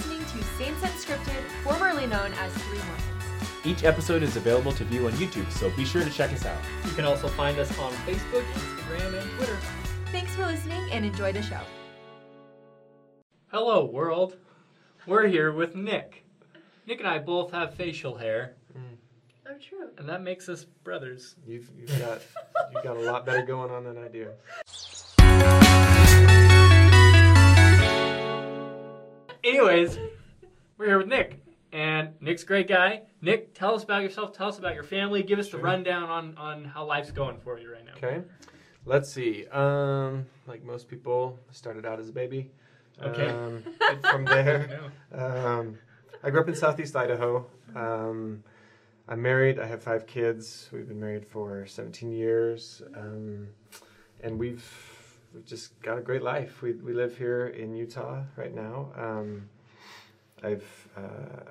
listening to Saints Unscripted, formerly known as Three Mormons. Each episode is available to view on YouTube, so be sure to check us out. You can also find us on Facebook, Instagram, and Twitter. Thanks for listening and enjoy the show. Hello, world. We're here with Nick. Nick and I both have facial hair, mm. Oh, true. and that makes us brothers. You've, you've got you've got a lot better going on than I do. Anyways, we're here with Nick, and Nick's a great guy. Nick, tell us about yourself. Tell us about your family. Give us the rundown on on how life's going for you right now. Okay, let's see. Um, like most people, started out as a baby. Okay. Um, from there, um, I grew up in Southeast Idaho. Um, I'm married. I have five kids. We've been married for 17 years, um, and we've we've just got a great life. We we live here in Utah right now. Um, I've uh,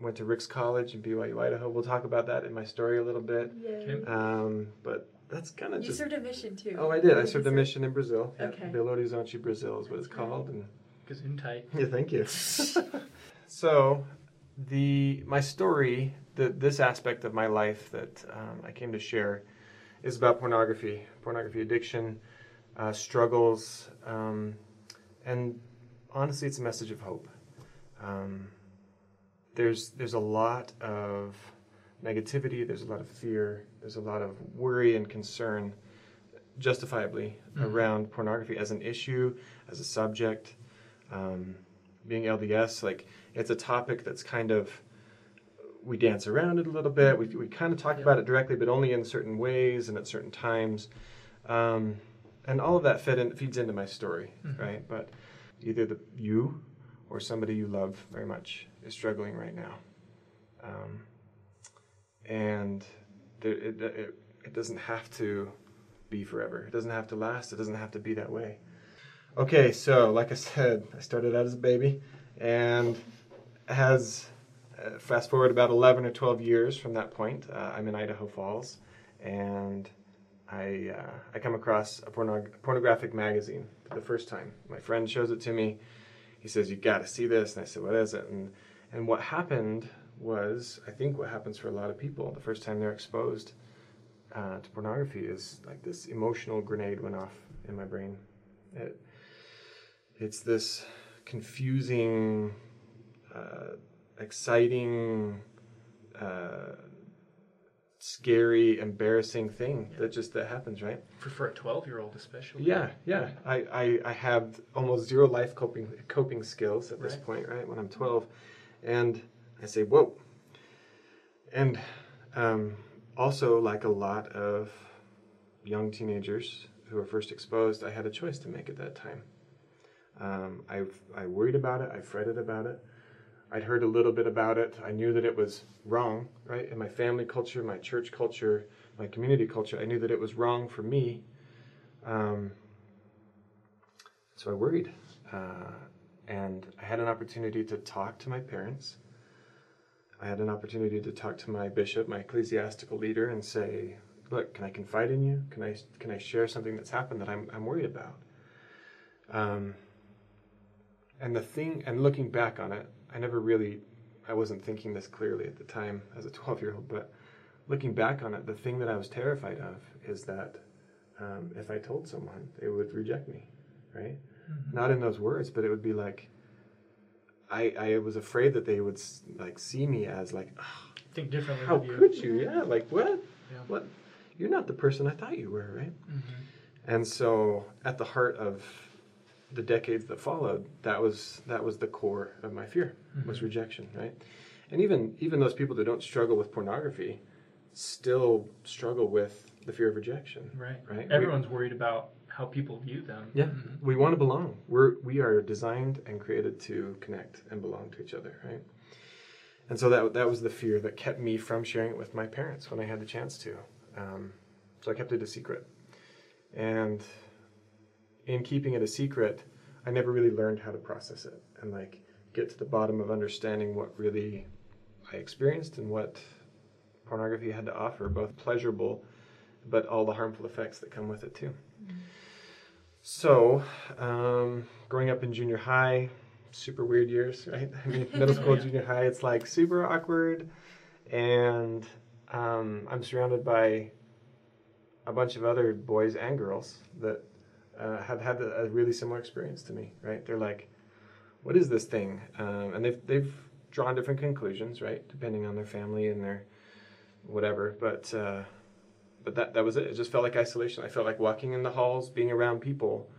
went to Ricks College in BYU, Idaho. We'll talk about that in my story a little bit. Yay. Um, but that's kind of You just. served a mission too. Oh, I did. I served a mission in Brazil. Yeah, Okay. Belo Horizonte, Brazil is what it's called, and Gesundheit. yeah, thank you. so, the my story, the this aspect of my life that um, I came to share, is about pornography, pornography addiction, uh, struggles, um, and honestly, it's a message of hope. Um, there's there's a lot of negativity. There's a lot of fear. There's a lot of worry and concern, justifiably, Mhm. around pornography as an issue, as a subject um, being LDS, like it's a topic that's kind of we dance around it a little bit. We, we kind of talk Yeah. about it directly, but only in certain ways and at certain times. Um, and all of that fed in, feeds into my story, Mhm. right? But either the you or somebody you love very much is struggling right now, um, and there, it, it it doesn't have to be forever. It doesn't have to last. It doesn't have to be that way. Okay, so like I said, I started out as a baby, and as uh, fast forward about 11 or 12 years from that point, uh, I'm in Idaho Falls, and I uh, I come across a pornog- pornographic magazine for the first time. My friend shows it to me. He says, "You got to see this," and I said, "What is it?" And and what happened was, I think what happens for a lot of people the first time they're exposed uh, to pornography is like this emotional grenade went off in my brain. It, it's this confusing, uh, exciting, uh, scary, embarrassing thing that just that happens, right? For, for a 12 year old, especially. Yeah, yeah. I, I, I have almost zero life coping coping skills at this Right. point, right? When I'm 12, and I say, "Whoa!" And um, also, like a lot of young teenagers who are first exposed, I had a choice to make at that time. Um, I I worried about it. I fretted about it. I'd heard a little bit about it. I knew that it was wrong, right? In my family culture, my church culture, my community culture, I knew that it was wrong for me. Um, so I worried. Uh, and I had an opportunity to talk to my parents. I had an opportunity to talk to my bishop, my ecclesiastical leader, and say, "Look, can I confide in you? Can I can I share something that's happened that I'm I'm worried about?" Um, and the thing, and looking back on it, I never really, I wasn't thinking this clearly at the time as a 12 year old, but looking back on it, the thing that I was terrified of is that um, if I told someone, they would reject me, right? Not in those words, but it would be like, I, I was afraid that they would s- like see me as like, "Ah, Think differently how you. could you? Yeah, like what? Yeah. What? You're not the person I thought you were, right? Mhm. And so, at the heart of the decades that followed, that was that was the core of my fear was Mhm. rejection, right? And even even those people that don't struggle with pornography still struggle with the fear of rejection. Right. Right. We- Everyone's worried about how people view them. Yeah, Mhm. we want to belong. We're we are designed and created to connect and belong to each other, right? And so that that was the fear that kept me from sharing it with my parents when I had the chance to. Um, so I kept it a secret, and in keeping it a secret, I never really learned how to process it and like get to the bottom of understanding what really I experienced and what pornography had to offer, both pleasurable, but all the harmful effects that come with it too. So, um, growing up in junior high, super weird years, right? I mean, middle school, junior high, it's like super awkward, and um, I'm surrounded by a bunch of other boys and girls that uh, have had a, a really similar experience to me, right? They're like, "What is this thing?" Um, and they've they've drawn different conclusions, right, depending on their family and their whatever. But uh, but that that was it. It just felt like isolation. I felt like walking in the halls, being around people,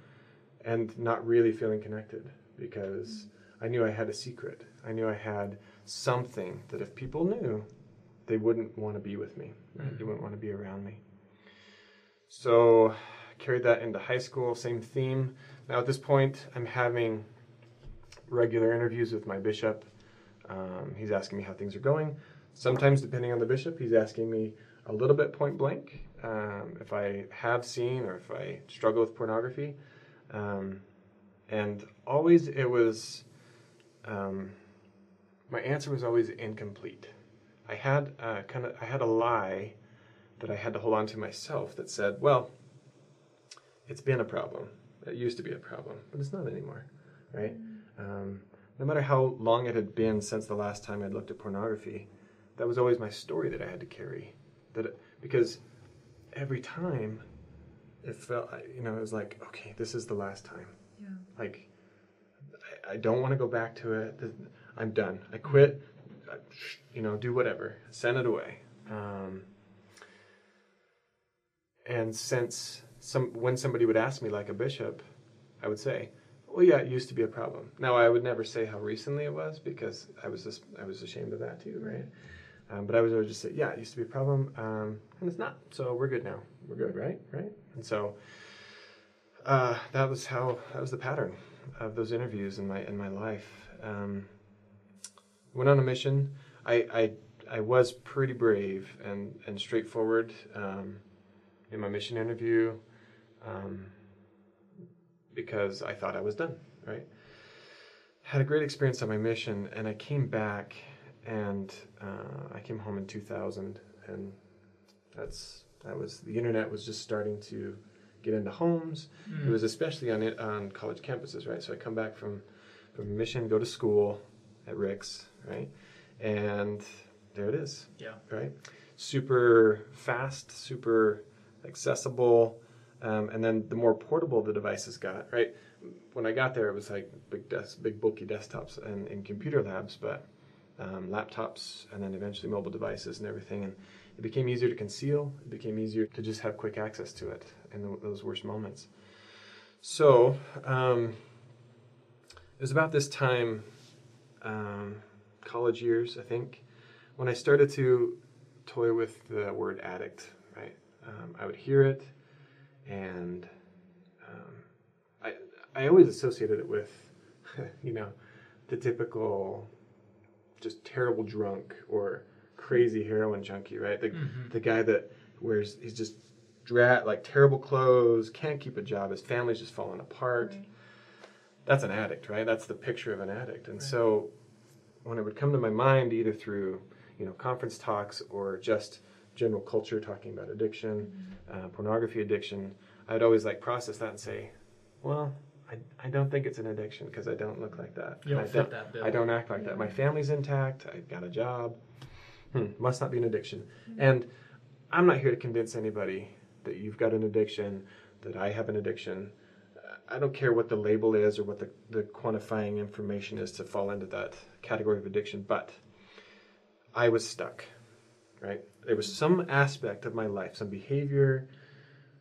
and not really feeling connected because I knew I had a secret. I knew I had something that if people knew, they wouldn't want to be with me. Right? They wouldn't want to be around me. So carried that into high school. Same theme. Now at this point, I'm having regular interviews with my bishop. Um, he's asking me how things are going. Sometimes, depending on the bishop, he's asking me a little bit point blank um, if I have seen or if I struggle with pornography. Um, and always it was, um, my answer was always incomplete. I had uh, kind of I had a lie that I had to hold on to myself that said, well, it's been a problem. It used to be a problem, but it's not anymore, right? Um, no matter how long it had been since the last time I'd looked at pornography, that was always my story that I had to carry. That it, because every time it felt, you know, it was like, okay, this is the last time. Yeah. Like, I, I don't want to go back to it. I'm done. I quit. I, you know, do whatever. Send it away. Um, and since some, when somebody would ask me, like a bishop, I would say, "Well, yeah, it used to be a problem." Now, I would never say how recently it was because I was just, I was ashamed of that too, right? Um, but I would always just say, "Yeah, it used to be a problem, um, and it's not. So we're good now. We're good, right? Right?" And so uh, that was how that was the pattern of those interviews in my in my life. Um, went on a mission. I, I I was pretty brave and and straightforward um, in my mission interview um, because I thought I was done. Right. Had a great experience on my mission, and I came back, and uh, I came home in 2000, and that's that was the internet was just starting to get into homes. It was especially on it on college campuses, right? So I come back from from mission, go to school at Ricks, right? And there it is, Yeah. right? Super fast, super accessible, um, and then the more portable the devices got, right? When I got there, it was like big desk, big bulky desktops and, and computer labs, but um, laptops, and then eventually mobile devices and everything, and it became easier to conceal. It became easier to just have quick access to it in the, those worst moments. So um, it was about this time, um, college years, I think, when I started to toy with the word addict. Right, um, I would hear it, and um, I I always associated it with, you know, the typical, just terrible drunk or crazy heroin junkie, right? The the guy that wears he's just drat like terrible clothes, can't keep a job, his family's just falling apart. That's an addict, right? That's the picture of an addict. And so when it would come to my mind either through, you know, conference talks or just general culture talking about addiction, uh, pornography addiction, I'd always like process that and say, well, I, I don't think it's an addiction because I don't look like that. You don't I fit that bill. I don't act like that. My family's intact. I've got a job. Hmm, must not be an addiction. And I'm not here to convince anybody that you've got an addiction, that I have an addiction. I don't care what the label is or what the, the quantifying information is to fall into that category of addiction, but I was stuck, right? There was some aspect of my life, some behavior,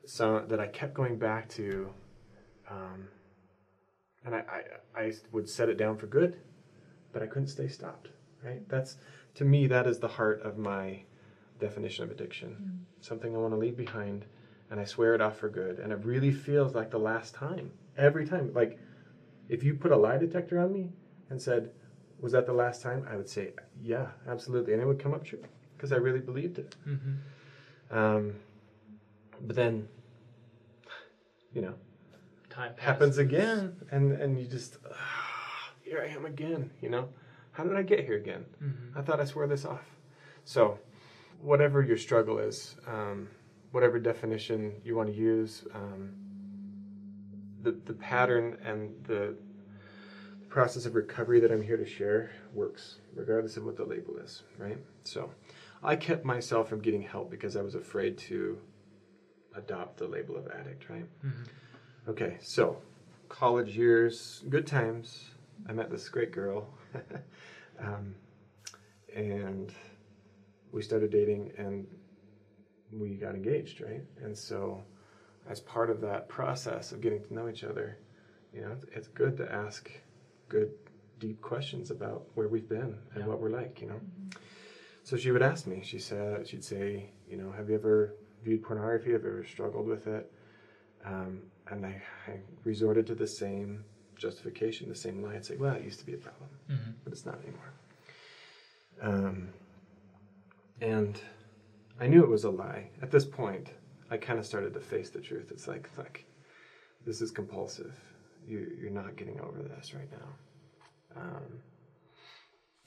some that I kept going back to, um, and I, I, I would set it down for good, but I couldn't stay stopped, right? That's, to me, that is the heart of my definition of addiction. Something I want to leave behind, and I swear it off for good. And it really feels like the last time. Every time. Like, if you put a lie detector on me and said, Was that the last time? I would say, Yeah, absolutely. And it would come up true because I really believed it. Mm-hmm. Um, but then, you know, Time happens again, and, and you just, ah, here I am again, you know? How did I get here again? Mhm. I thought I swore this off. So, whatever your struggle is, um, whatever definition you want to use, um, the, the pattern and the process of recovery that I'm here to share works, regardless of what the label is, right? So I kept myself from getting help because I was afraid to adopt the label of addict, right? Okay, so college years, good times. I met this great girl, um, and we started dating, and we got engaged, right? And so, as part of that process of getting to know each other, you know, it's, it's good to ask good, deep questions about where we've been and Yeah. what we're like, you know. So she would ask me. She said, she'd say, you know, have you ever viewed pornography? Have you ever struggled with it? Um, and I, I resorted to the same justification, the same lie. I'd say, well, it used to be a problem, Mhm. but it's not anymore. Um, and I knew it was a lie. At this point, I kind of started to face the truth. It's like, this is compulsive. You, you're not getting over this right now. Um,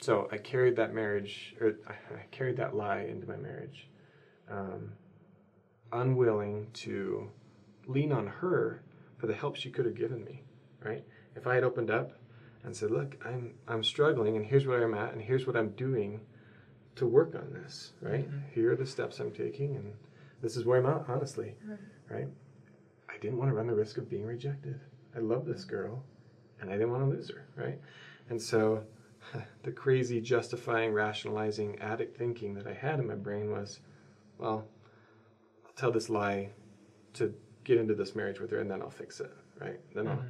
so I carried that marriage, or I, carried that lie into my marriage, um, unwilling to lean on her for the help she could have given me. Right? If I had opened up and said, "Look, I'm I'm struggling, and here's where I'm at, and here's what I'm doing to work on this," right? Mm-hmm. Here are the steps I'm taking, and this is where I'm at, honestly, mm-hmm. right? I didn't want to run the risk of being rejected. I love this mm-hmm. girl, and I didn't want to lose her, right? And so, the crazy justifying, rationalizing, addict thinking that I had in my brain was, well, I'll tell this lie to get into this marriage with her, and then I'll fix it, right? Then I'll,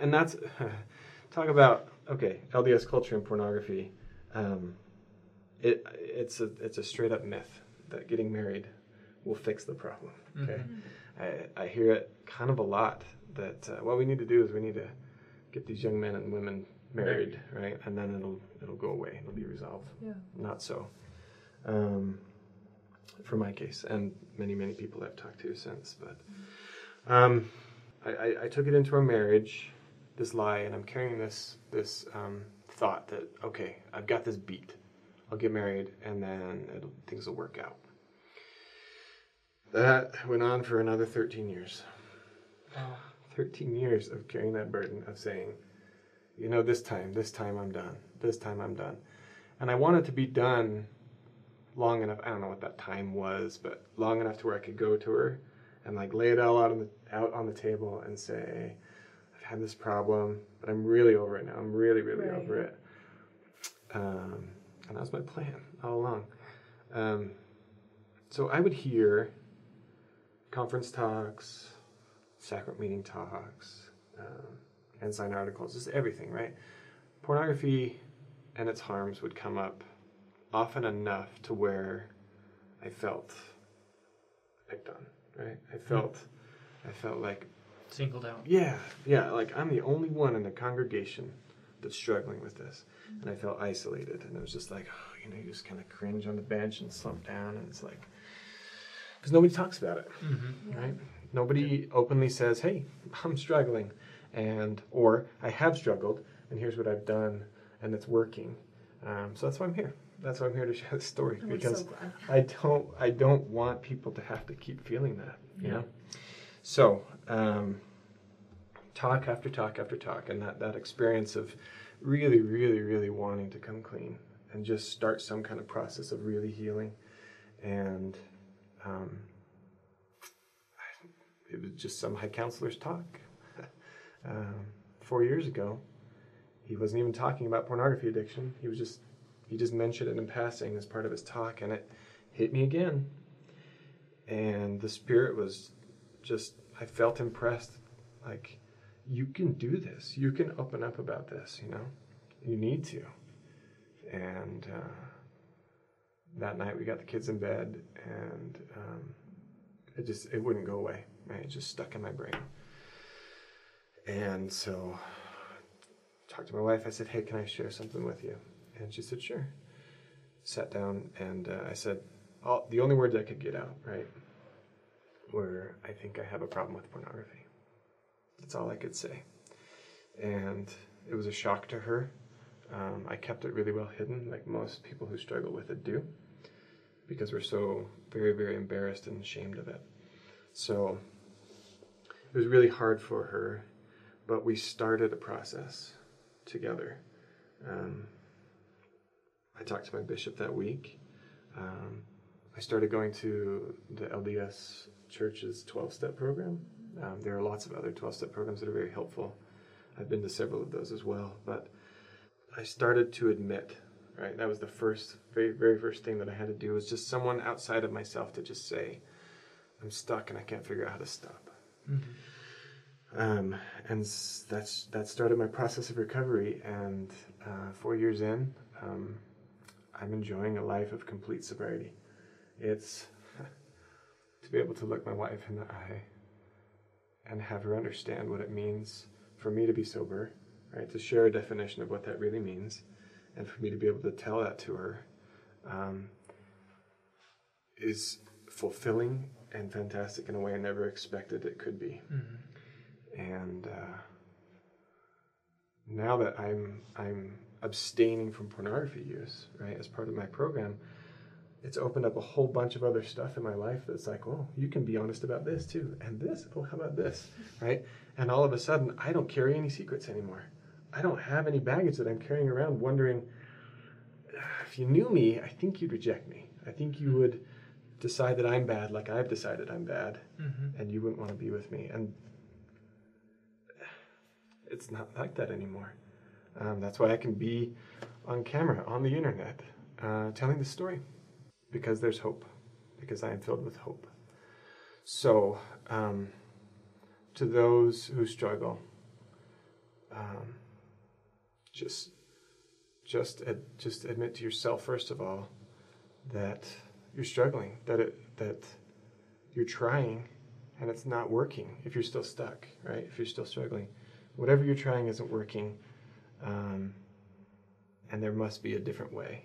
and that's talk about okay, LDS culture and pornography. Um, it it's a it's a straight up myth that getting married will fix the problem. Okay, I, I hear it kind of a lot that uh, what we need to do is we need to get these young men and women married, right, and then it'll it'll go away, it'll be resolved. Yeah. Not so. Um, for my case, and many many people I've talked to since, but um, I, I, I took it into our marriage, this lie, and I'm carrying this this um, thought that okay, I've got this beat. I'll get married, and then it'll, things will work out. That went on for another 13 years. 13 years of carrying that burden of saying, you know, this time, this time I'm done. This time I'm done. And I wanted to be done long enough. I don't know what that time was, but long enough to where I could go to her and like lay it all out on the out on the table and say, I've had this problem, but I'm really over it now. I'm really, really Right. over it. Um, and that was my plan all along. Um, so I would hear conference talks, sacrament meeting talks, um, ensign articles, just everything, right? Pornography and its harms would come up often enough to where I felt picked on, right? I felt, I felt like, Singled out. yeah, yeah, like I'm the only one in the congregation that's struggling with this, and I felt isolated, and it was just like, oh, you know, you just kind of cringe on the bench and slump down, and it's like, because nobody talks about it Mm-hmm. right? Nobody openly says, "Hey, I'm struggling," and or "I have struggled, and here's what I've done, and it's working." Um, so that's why I'm here. That's why I'm here to share this story I'm because so. I don't I don't want people to have to keep feeling that, you Yeah. know. So um, talk after talk after talk, and that that experience of really, really, really wanting to come clean and just start some kind of process of really healing, and um, it was just some high counselor's talk. Um, four years ago, he wasn't even talking about pornography addiction. He was just he just mentioned it in passing as part of his talk, and it hit me again. And the spirit was just I felt impressed, like you can do this. You can open up about this. You know, you need to. And uh, that night we got the kids in bed, and um, it just it wouldn't go away. It just stuck in my brain. And so, I talked to my wife. I said, "Hey, can I share something with you?" And she said, "Sure." Sat down, and uh, I said, all, "The only words I could get out, right, were I think I have a problem with pornography." That's all I could say, and it was a shock to her. Um, I kept it really well hidden, like most people who struggle with it do, because we're so very, very embarrassed and ashamed of it. So it was really hard for her, but we started a process together. Um, I talked to my bishop that week. Um, I started going to the LDS Church's 12 step program. Um, there are lots of other 12 step programs that are very helpful. I've been to several of those as well. But I started to admit, right? That was the first, very, very first thing that I had to do was just someone outside of myself to just say, I'm stuck and I can't figure out how to stop. Um, and that's that started my process of recovery. And uh, four years in, um, I'm enjoying a life of complete sobriety. It's to be able to look my wife in the eye and have her understand what it means for me to be sober, right? To share a definition of what that really means, and for me to be able to tell that to her um, is fulfilling and fantastic in a way I never expected it could be. And uh, now that I'm I'm abstaining from pornography use, right, as part of my program, it's opened up a whole bunch of other stuff in my life that's like, oh, you can be honest about this too, and this. Oh, how about this, right? And all of a sudden, I don't carry any secrets anymore. I don't have any baggage that I'm carrying around, wondering if you knew me, I think you'd reject me. I think you would decide that I'm bad, like I've decided I'm bad, and you wouldn't want to be with me. And it's not like that anymore. Um, that's why I can be on camera, on the internet, uh, telling the story because there's hope, because I am filled with hope. So, um, to those who struggle, um, just just ad, just admit to yourself first of all that you're struggling, that it that you're trying and it's not working. If you're still stuck, right? If you're still struggling, whatever you're trying isn't working, um, and there must be a different way,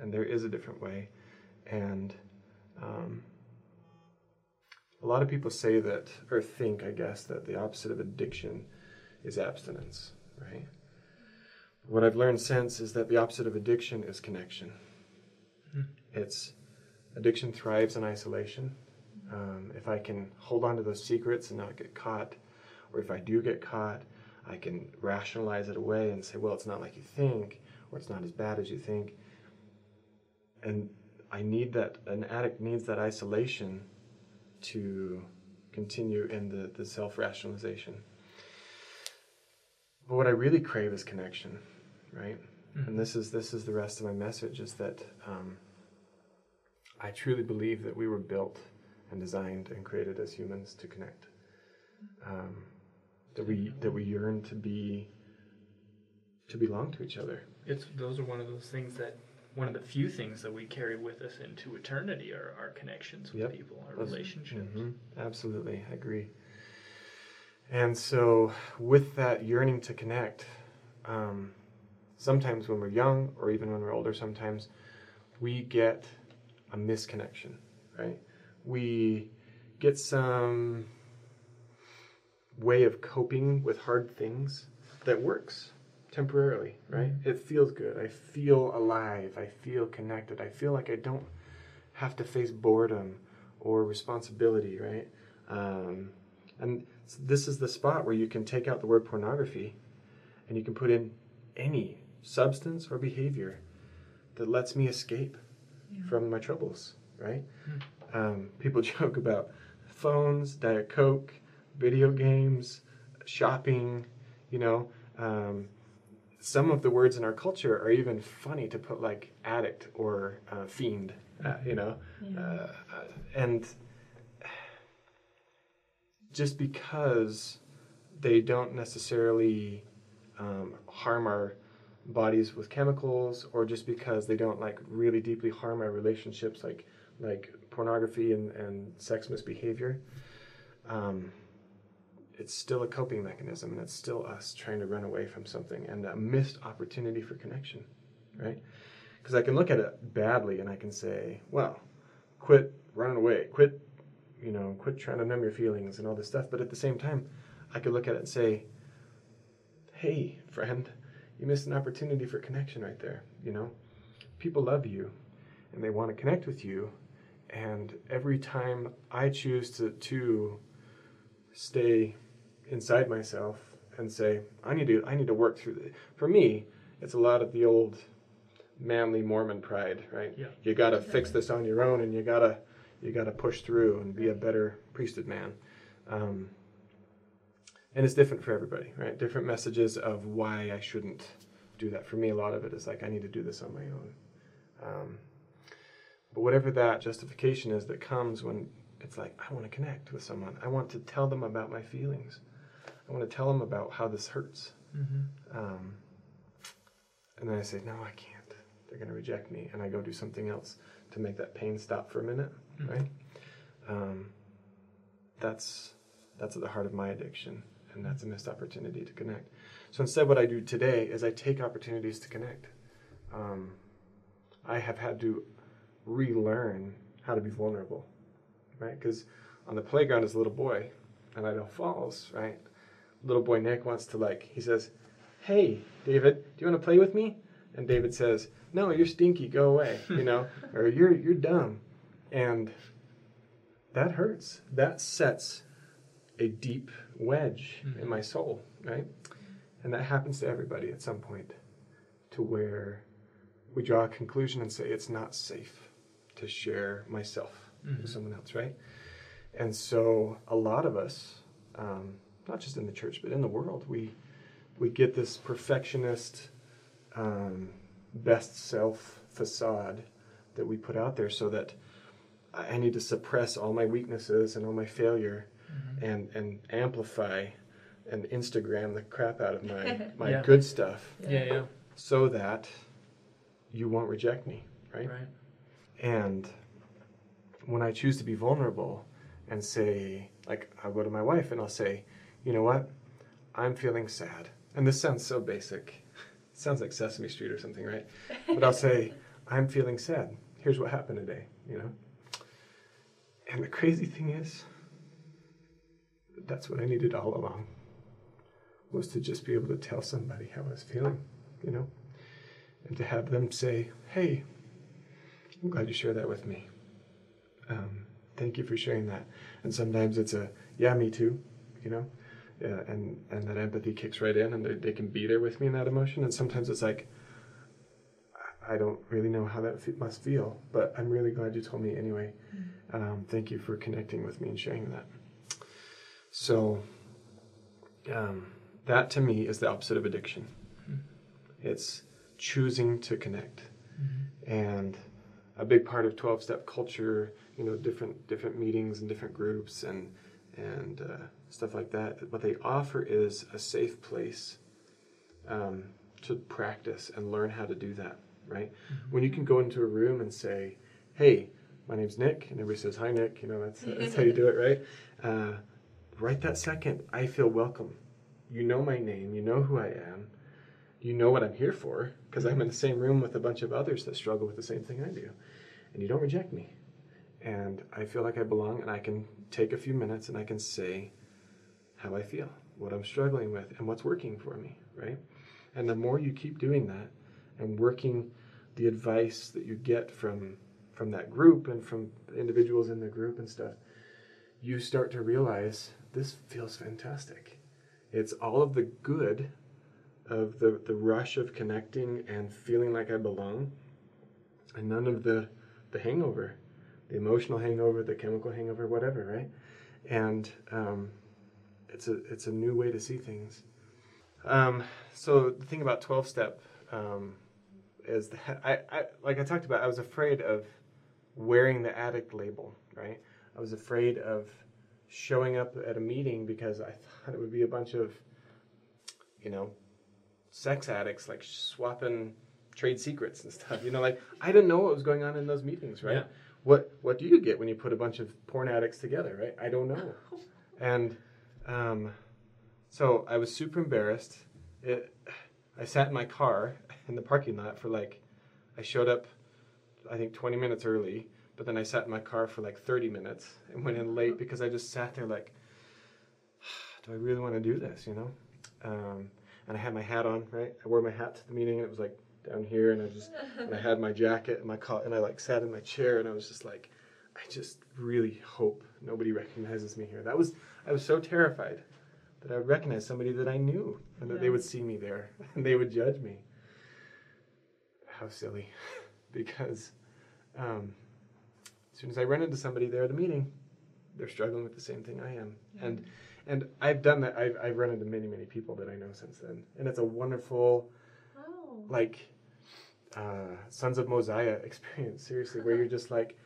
and there is a different way, and um, a lot of people say that or think, I guess, that the opposite of addiction is abstinence, right? What I've learned since is that the opposite of addiction is connection. It's addiction thrives in isolation. Um, if I can hold on to those secrets and not get caught, or if I do get caught, I can rationalize it away and say, well, it's not like you think, or it's not as bad as you think. And I need that, an addict needs that isolation to continue in the, the self rationalization. But what I really crave is connection, right? And this is this is the rest of my message is that um, I truly believe that we were built and designed and created as humans to connect. Um, that we that we yearn to be to belong to each other. It's those are one of those things that one of the few things that we carry with us into eternity are our connections with Yep. people, our Those- relationships. Mhm. Absolutely, I agree. And so, with that yearning to connect, um, sometimes when we're young, or even when we're older, sometimes we get a misconnection, right? We get some way of coping with hard things that works temporarily, right? It feels good. I feel alive. I feel connected. I feel like I don't have to face boredom or responsibility, right? Um, and this is the spot where you can take out the word pornography and you can put in any substance or behavior that lets me escape from my troubles, right? Um, people joke about phones, Diet Coke, video games, shopping, you know. Um, some of the words in our culture are even funny to put like addict or uh, fiend, uh, you know. Uh, uh, and just because they don't necessarily um, harm our bodies with chemicals or just because they don't like really deeply harm our relationships like like pornography and, and sex misbehavior um, it's still a coping mechanism and it's still us trying to run away from something and a missed opportunity for connection right? Because i can look at it badly and i can say well quit running away. Quit you know quit trying to numb your feelings and all this stuff. But at the same time i could look at it and say hey friend you missed an opportunity for connection right there you know? People love you and they want to connect with you and every time i choose to to stay inside myself and say, I need to I need to work through the for me, it's a lot of the old manly Mormon pride, right? Yeah. You gotta fix this on your own and you gotta you gotta push through and be a better priesthood man. Um, and it's different for everybody, right? Different messages of why I shouldn't do that. For me, a lot of it is like I need to do this on my own. Um, but whatever that justification is that comes when it's like I want to connect with someone, I want to tell them about my feelings. I want to tell them about how this hurts. Mm-hmm. Um, and then I say, no, I can't. They're going to reject me, and I go do something else to make that pain stop for a minute, Mhm. right? Um, that's that's at the heart of my addiction, and that's a missed opportunity to connect. So instead, what I do today is I take opportunities to connect. Um, I have had to relearn how to be vulnerable, right? Because on the playground as a little boy, in Idaho Falls, right? Little boy Nick wants to like, he says, "Hey, David, do you want to play with me?" And David says, "No, you're stinky. Go away," you know, or "You're you're dumb," and that hurts. That sets a deep wedge in my soul, right? And that happens to everybody at some point, to where we draw a conclusion and say it's not safe to share myself with someone else, right? And so a lot of us, um, not just in the church but in the world, we we get this perfectionist, um, best self facade that we put out there, so that I I need to suppress all my weaknesses and all my failure, and and amplify and Instagram the crap out of my my Yeah. good stuff, Yeah, yeah, so that you won't reject me, right? right. And when I choose to be vulnerable and say, like, I'll go to my wife and I'll say, you know what? I'm feeling sad. And this sounds so basic. It sounds like Sesame Street or something, right? But I'll say, I'm feeling sad. Here's what happened today, you know? And the crazy thing is, that's what I needed all along was to just be able to tell somebody how I was feeling, you know? And to have them say, hey, I'm glad you shared that with me. Um, thank you for sharing that. And sometimes it's a yeah, me too, you know, yeah, and and that empathy kicks right in, and they they can be there with me in that emotion. And sometimes it's like I- don't really know how that fe- must feel, but I'm really glad you told me anyway. Um, thank you for connecting with me and sharing that. So um, that to me is the opposite of addiction. It's choosing to connect and a big part of 12 step culture you know different different meetings and different groups and and uh, stuff like that what they offer is a safe place um, to practice and learn how to do that right when you can go into a room and say hey my name's nick and everybody says hi nick you know that's, that's how you do it right uh, right that second i feel welcome you know my name you know who i am you know what I'm here for because I'm in the same room with a bunch of others that struggle with the same thing I do. And you don't reject me. And I feel like I belong and I can take a few minutes and I can say how I feel, what I'm struggling with, and what's working for me, right? And the more you keep doing that and working the advice that you get from from that group and from individuals in the group and stuff, you start to realize this feels fantastic. It's all of the good of the, the rush of connecting and feeling like I belong, and none of the the hangover, the emotional hangover, the chemical hangover, whatever, right? And um, it's a it's a new way to see things. Um, so the thing about twelve step um, is that I, I like I talked about. I was afraid of wearing the addict label, right? I was afraid of showing up at a meeting because I thought it would be a bunch of, you know, sex addicts like swapping trade secrets and stuff. You know, like I didn't know what was going on in those meetings, right? Yeah. What What do you get when you put a bunch of porn addicts together, right? I don't know. and um, so I was super embarrassed. It, I sat in my car in the parking lot for like, I showed up, I think 20 minutes early, but then I sat in my car for like 30 minutes and went in late because I just sat there like, do I really want to do this, you know? Um, and I had my hat on, right? I wore my hat to the meeting, and it was like down here, and I just, and I had my jacket and my coat and I like sat in my chair, and I was just like, I just really hope nobody recognizes me here. That was, I was so terrified, that I would recognize somebody that I knew and that they would see me there and they would judge me. How silly. because um, as soon as I run into somebody there at a meeting, they're struggling with the same thing I am. And and I've done that. I've, I've run into many, many people that I know since then. And it's a wonderful, Oh. like, uh, Sons of Mosiah experience, seriously, where you're just like,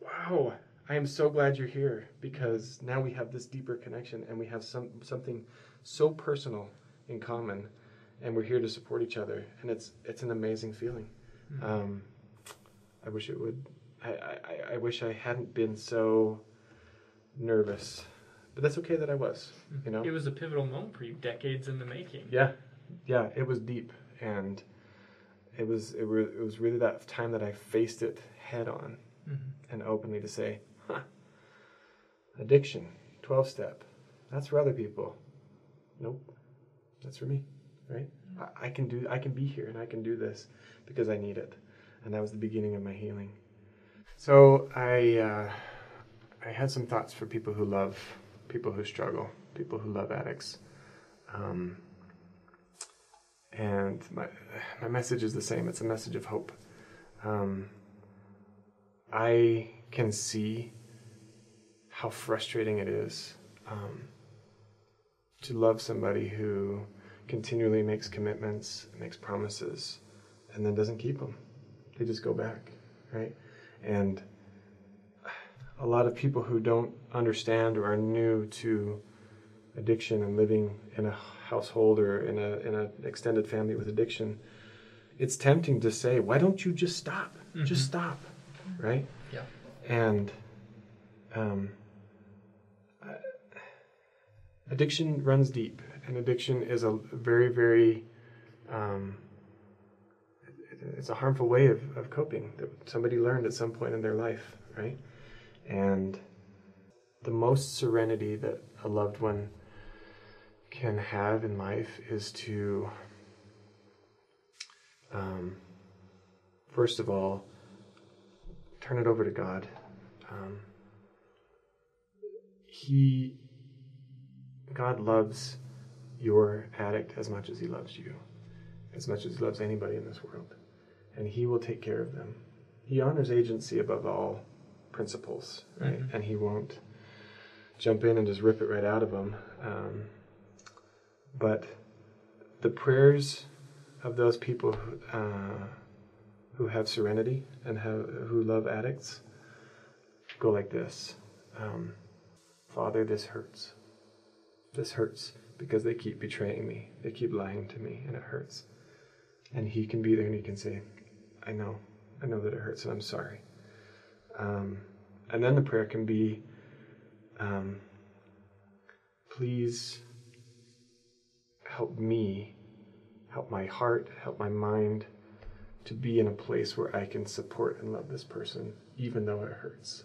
wow, I am so glad you're here because now we have this deeper connection and we have some something so personal in common and we're here to support each other and it's it's an amazing feeling. Um, I wish it would. I, I, I wish I hadn't been so nervous, but that's okay that I was. You know. It was a pivotal moment for you, decades in the making. Yeah, yeah, it was deep, and it was it, re- it was really that time that I faced it head on Mhm. and openly to say, huh, addiction, twelve step, that's for other people. Nope, that's for me, right? I, I can do, I can be here, and I can do this because I need it, and that was the beginning of my healing. So I, uh, I had some thoughts for people who love, people who struggle, people who love addicts. Um, and my my message is the same. It's a message of hope. Um, I can see how frustrating it is um, to love somebody who continually makes commitments, makes promises, and then doesn't keep them. They just go back, right? And a lot of people who don't understand or are new to addiction and living in a household or in a in an extended family with addiction, it's tempting to say, "Why don't you just stop? Just stop," right? Yeah. And um, addiction runs deep, and addiction is a very very um, it's a harmful way of, of coping that somebody learned at some point in their life, right? And the most serenity that a loved one can have in life is to, um, first of all, turn it over to God. Um, he, God loves your addict as much as He loves you, as much as He loves anybody in this world, and He will take care of them. He honors agency above all principles, right? Mhm. And He won't jump in and just rip it right out of them. Um, but the prayers of those people who, uh, who have serenity and have, who love addicts go like this um, Father, this hurts. This hurts because they keep betraying me. They keep lying to me, and it hurts. And He can be there and He can say, I know. I know that it hurts, and I'm sorry. Um, and then the prayer can be, um, please help me, help my heart, help my mind to be in a place where I can support and love this person, even though it hurts.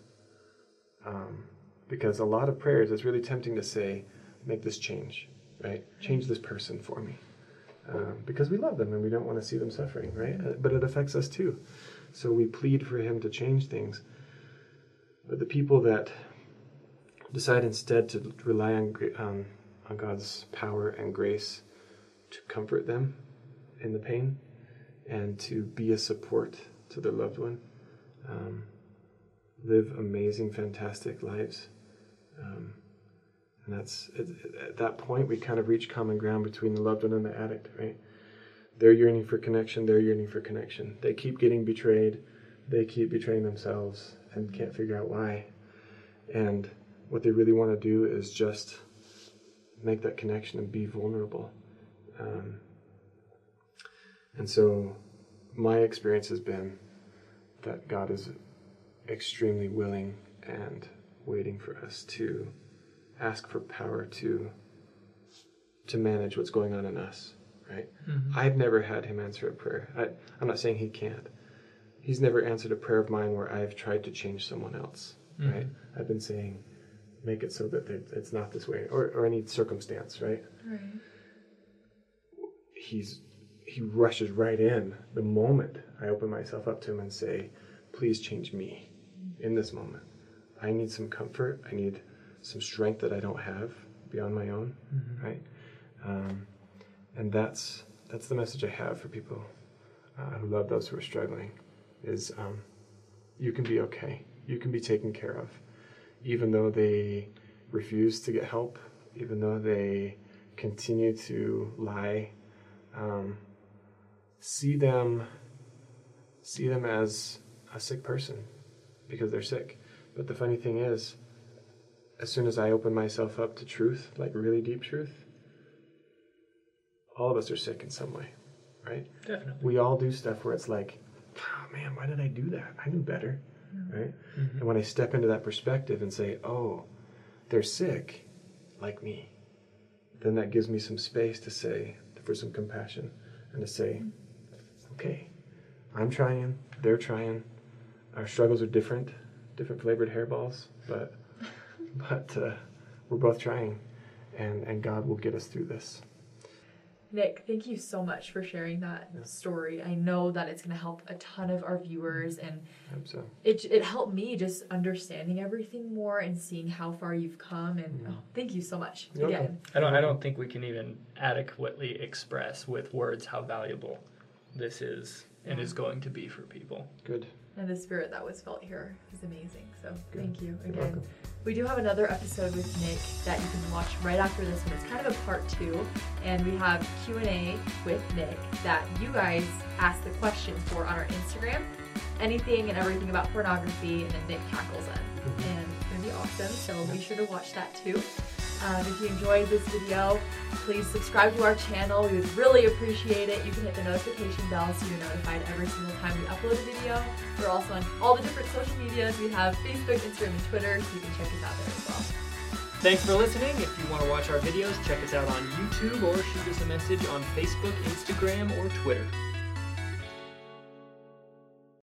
Um, because a lot of prayers, it's really tempting to say, make this change, right? Change this person for me. Um, because we love them and we don't want to see them suffering, right? Uh, But it affects us too. So we plead for him to change things. But the people that decide instead to rely on, um, on God's power and grace to comfort them in the pain and to be a support to their loved one, um, live amazing, fantastic lives. Um, and that's at, at that point we kind of reach common ground between the loved one and the addict, right? They're yearning for connection. They're yearning for connection. They keep getting betrayed. They keep betraying themselves and can't figure out why. And what they really want to do is just make that connection and be vulnerable. Um, and so, my experience has been that God is extremely willing and waiting for us to ask for power to to manage what's going on in us right Mhm. i've never had him answer a prayer I, i'm not saying he can't he's never answered a prayer of mine where i've tried to change someone else right i've been saying make it so that it's not this way or, or any circumstance right Right. he's he rushes right in the moment I open myself up to him and say, "Please change me in this moment. I need some comfort. I need some strength that I don't have beyond my own, right? Um, and that's that's the message I have for people uh, who love those who are struggling. Is um, you can be okay. You can be taken care of, even though they refuse to get help, even though they continue to lie. Um, see them see them as a sick person because they're sick. But the funny thing is, as soon as I open myself up to truth, like really deep truth, all of us are sick in some way, right? Definitely. We all do stuff where it's like, oh man, why did I do that? I knew better, right? Mm-hmm. And when I step into that perspective and say, oh, they're sick like me, then that gives me some space to say, for some compassion and to say, okay, I'm trying, they're trying. Our struggles are different, different flavored hairballs, but but uh, we're both trying, and and God will get us through this. Nick, thank you so much for sharing that story. I know that it's going to help a ton of our viewers, and Hope so. it, it helped me just understanding everything more and seeing how far you've come. And oh, thank you so much You're again. welcome. I don't. I don't think we can even adequately express with words how valuable this is and is going to be for people. Good. And the spirit that was felt here is amazing. So Good. thank you You're again. welcome. We do have another episode with Nick that you can watch right after this one. It's kind of a part two, and we have Q and A with Nick that you guys ask the question for on our Instagram. Anything and everything about pornography, and then Nick tackles them, mm-hmm. and it's gonna be awesome. So be sure to watch that too. Um, if you enjoyed this video, please subscribe to our channel. We would really appreciate it. You can hit the notification bell so you're notified every single time we upload a video. We're also on all the different social medias. We have Facebook, Instagram, and Twitter, so you can check us out there as well. Thanks for listening. If you want to watch our videos, check us out on YouTube or shoot us a message on Facebook, Instagram, or Twitter.